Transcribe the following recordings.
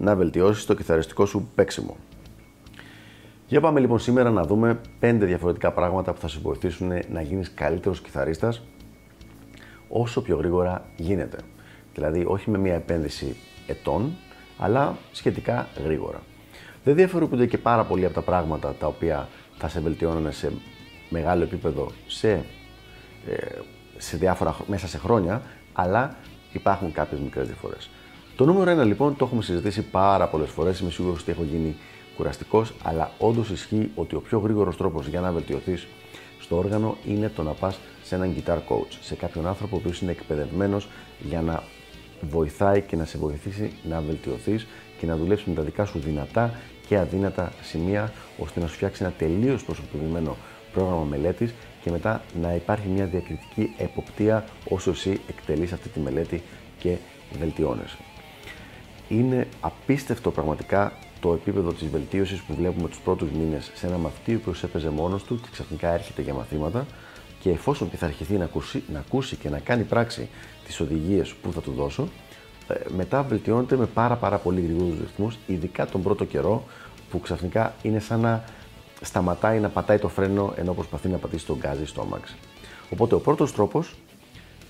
να βελτιώσεις το κιθαριστικό σου παίξιμο. Για πάμε λοιπόν σήμερα να δούμε 5 διαφορετικά πράγματα που θα σε βοηθήσουν να γίνεις καλύτερος κιθαρίστας όσο πιο γρήγορα γίνεται. Δηλαδή όχι με μια επένδυση ετών, αλλά σχετικά γρήγορα. Δεν διαφοροποιούνται και πάρα πολύ από τα πράγματα τα οποία θα σε βελτιώνουν σε μεγάλο επίπεδο σε, ε, σε διάφορα, μέσα σε χρόνια, αλλά υπάρχουν κάποιες μικρές διαφορές. Το νούμερο 1 λοιπόν το έχουμε συζητήσει πάρα πολλές φορές. Είμαι σίγουρος ότι έχω γίνει κουραστικός, αλλά όντως ισχύει ότι ο πιο γρήγορος τρόπος για να βελτιωθείς στο όργανο είναι το να πας σε έναν guitar coach, σε κάποιον άνθρωπο ο οποίος είναι εκπαιδευμένος για να βοηθάει και να σε βοηθήσει να βελτιωθείς και να δουλέψεις με τα δικά σου δυνατά και αδύνατα σημεία, ώστε να σου φτιάξει ένα τελείως προσωποποιημένο πρόγραμμα μελέτης και μετά να υπάρχει μια διακριτική εποπτεία όσο εσύ εκτελείς αυτή τη μελέτη και βελτιώνεσαι. Είναι απίστευτο πραγματικά το επίπεδο της βελτίωσης που βλέπουμε τους πρώτους μήνες σε ένα μαθητή ο οποίος έπαιζε μόνος του και ξαφνικά έρχεται για μαθήματα και εφόσον πειθαρχηθεί να ακούσει, να ακούσει και να κάνει πράξη τις οδηγίες που θα του δώσω, ε, μετά βελτιώνεται με πάρα πάρα πολύ γρήγορους ρυθμούς, ειδικά τον πρώτο καιρό που ξαφνικά είναι σαν να σταματάει να πατάει το φρένο ενώ προσπαθεί να πατήσει τον γκάζι στο αμάξι. Οπότε ο πρώτος τρόπος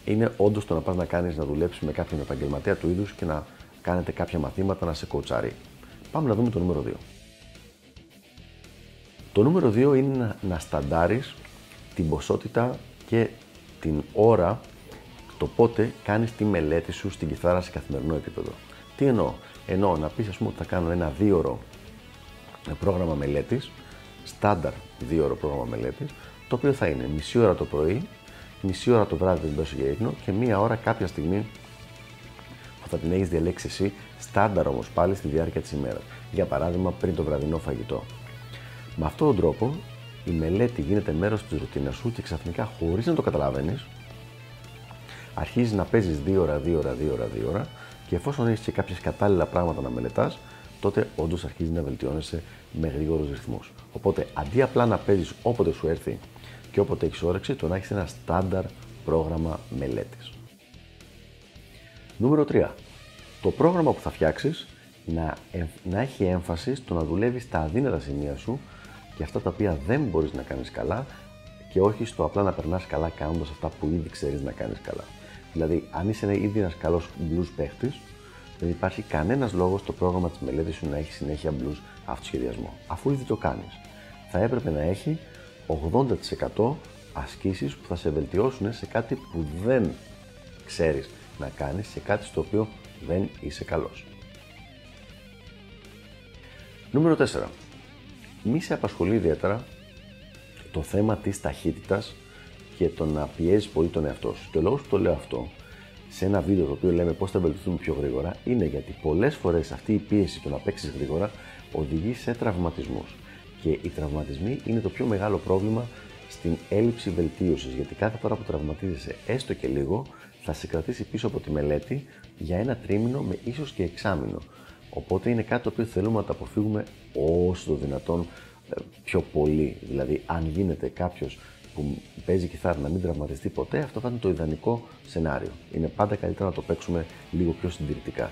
είναι όντως το να πας να κάνεις να δουλέψεις με κάποιον επαγγελματία του είδους και να κάνετε κάποια μαθήματα να σε κοτσάρει. Πάμε να δούμε το νούμερο 2. Το νούμερο 2 είναι να, να σταντάρεις την ποσότητα και την ώρα το πότε κάνεις τη μελέτη σου στην κιθάρα σε καθημερινό επίπεδο. Τι εννοώ; Εννοώ να πεις ας πούμε ότι θα κάνω ένα δύο ώρο πρόγραμμα μελέτης στάνταρ δύο ώρο πρόγραμμα μελέτης, το οποίο θα είναι μισή ώρα το πρωί, μισή ώρα το βράδυ δεν δώσει για ύπνο και μία ώρα κάποια στιγμή που θα την έχεις διαλέξει εσύ, στάνταρ όμως πάλι στη διάρκεια της ημέρας. Για παράδειγμα, πριν το βραδινό φαγητό. Με αυτόν τον τρόπο η μελέτη γίνεται μέρος της ρουτίνας σου και ξαφνικά χωρίς να το καταλαβαίνεις, αρχίζεις να παίζεις 2 ώρα, 2 ώρα, 2 ώρα, 2 ώρα και εφόσον έχεις και κάποια κατάλληλα πράγματα να μελετάς, τότε όντως αρχίζει να βελτιώνεσαι με γρήγορους ρυθμούς. Οπότε αντί απλά να παίζεις όποτε σου έρθει και όποτε έχεις όρεξη, το να έχεις ένα στάνταρ πρόγραμμα μελέτης. Νούμερο 3. Το πρόγραμμα που θα φτιάξεις να, να έχει έμφαση στο να δουλεύεις στα αδύνατα σημεία σου και αυτά τα οποία δεν μπορείς να κάνεις καλά και όχι στο απλά να περνάς καλά κάνοντας αυτά που ήδη ξέρεις να κάνεις καλά. Δηλαδή, αν είσαι ήδη ένας καλός blues παίχτης, δεν υπάρχει κανένας λόγος στο πρόγραμμα της μελέτης σου να έχει συνέχεια blues αυτοσχεδιασμό, αφού ήδη το κάνεις. Θα έπρεπε να έχει 80% ασκήσεις που θα σε βελτιώσουν σε κάτι που δεν ξέρεις να κάνεις, σε κάτι στο οποίο δεν είσαι καλός. Νούμερο 4. Μη σε απασχολεί ιδιαίτερα το θέμα της ταχύτητας και το να πιέζει πολύ τον εαυτό σου. Και ο λόγος που το λέω αυτό σε ένα βίντεο το οποίο λέμε πώς θα βελτιωθούμε πιο γρήγορα είναι γιατί πολλές φορές αυτή η πίεση του να παίξεις γρήγορα οδηγεί σε τραυματισμούς. Και οι τραυματισμοί είναι το πιο μεγάλο πρόβλημα στην έλλειψη βελτίωσης. Γιατί κάθε φορά που τραυματίζεσαι έστω και λίγο, θα σε κρατήσει πίσω από τη μελέτη για ένα τρίμηνο με ίσως και εξάμηνο. Οπότε είναι κάτι το οποίο θέλουμε να το αποφύγουμε όσο το δυνατόν ε, πιο πολύ. Δηλαδή, αν γίνεται κάποιος που παίζει κιθάρα να μην τραυματιστεί ποτέ, αυτό θα είναι το ιδανικό σενάριο. Είναι πάντα καλύτερα να το παίξουμε λίγο πιο συντηρητικά.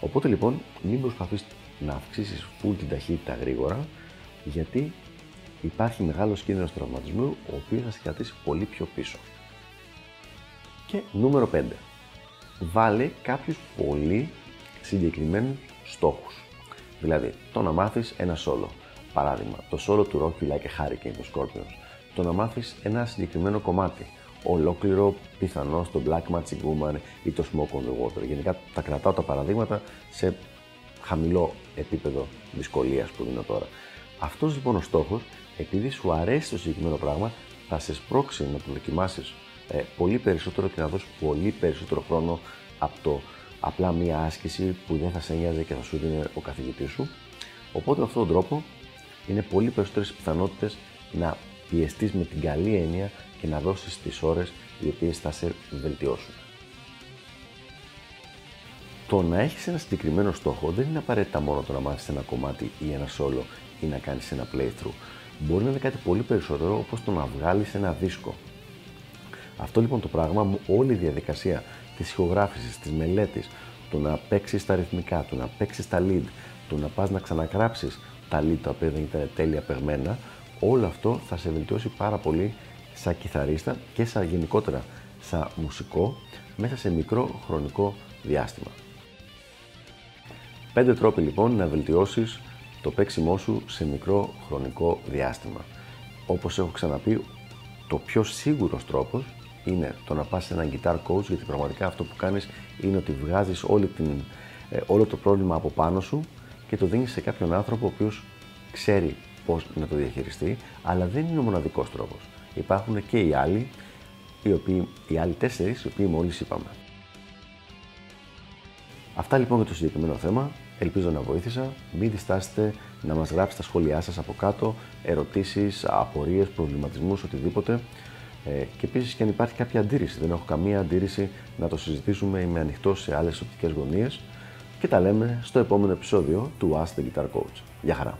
Οπότε λοιπόν, μην προσπαθείς να αυξήσεις full την ταχύτητα γρήγορα, γιατί υπάρχει μεγάλος κίνδυνος τραυματισμού, ο οποίος θα σε κρατήσει πολύ πιο πίσω. Και νούμερο 5. Βάλε κάποιους πολύ συγκεκριμένους στόχους. Δηλαδή, το να μάθεις ένα solo. Παράδειγμα, το solo του Rocky Like a Hurricane του Scorpions το να μάθεις ένα συγκεκριμένο κομμάτι. Ολόκληρο πιθανώ το Black Magic Woman ή το Smoke on the Water. Γενικά τα κρατάω τα παραδείγματα σε χαμηλό επίπεδο δυσκολίας που δίνω τώρα. Αυτός λοιπόν ο στόχος, επειδή σου αρέσει το συγκεκριμένο πράγμα, θα σε σπρώξει να το δοκιμάσεις ε, πολύ περισσότερο και να δώσεις πολύ περισσότερο χρόνο από, το, απλά μία άσκηση που δεν θα σε νοιάζει και θα σου δίνει ο καθηγητής σου. Οπότε με αυτόν τον τρόπο είναι πολύ περισσότερες πιθανότητες να πιεστείς με την καλή έννοια και να δώσεις τις ώρες οι οποίες θα σε βελτιώσουν. Το να έχεις ένα συγκεκριμένο στόχο δεν είναι απαραίτητα μόνο το να μάθεις ένα κομμάτι ή ένα solo ή να κάνεις ένα playthrough. Μπορεί να είναι κάτι πολύ περισσότερο όπως το να βγάλεις ένα δίσκο. Αυτό λοιπόν το πράγμα, όλη η διαδικασία της ηχογράφησης, της μελέτης, το να παίξεις τα ρυθμικά, το να παίξεις τα lead, το να πας να ξαναγράψεις τα lead τα οποία δεν ήταν τέλεια παιγμένα, όλο αυτό θα σε βελτιώσει πάρα πολύ σαν κιθαρίστα και σαν γενικότερα σαν μουσικό μέσα σε μικρό χρονικό διάστημα. Πέντε τρόποι λοιπόν να βελτιώσεις το παίξιμό σου σε μικρό χρονικό διάστημα. Όπως έχω ξαναπεί, το πιο σίγουρος τρόπος είναι το να πας σε έναν guitar coach γιατί πραγματικά αυτό που κάνεις είναι ότι βγάζεις όλη την, ε, όλο το πρόβλημα από πάνω σου και το δίνεις σε κάποιον άνθρωπο ο οποίος ξέρει πώς να το διαχειριστεί, αλλά δεν είναι ο μοναδικός τρόπος. Υπάρχουν και οι άλλοι, οι, οποίοι, οι άλλοι τέσσερις, οι οποίοι μόλις είπαμε. Αυτά λοιπόν για το συγκεκριμένο θέμα. Ελπίζω να βοήθησα. Μην διστάσετε να μας γράψετε τα σχόλιά σας από κάτω, ερωτήσεις, απορίες, προβληματισμούς, οτιδήποτε. Ε, και επίσης και αν υπάρχει κάποια αντίρρηση. Δεν έχω καμία αντίρρηση να το συζητήσουμε. Είμαι ανοιχτό σε άλλες οπτικές γωνίες. Και τα λέμε στο επόμενο επεισόδιο του Ask the Guitar Coach. Γεια χαρά!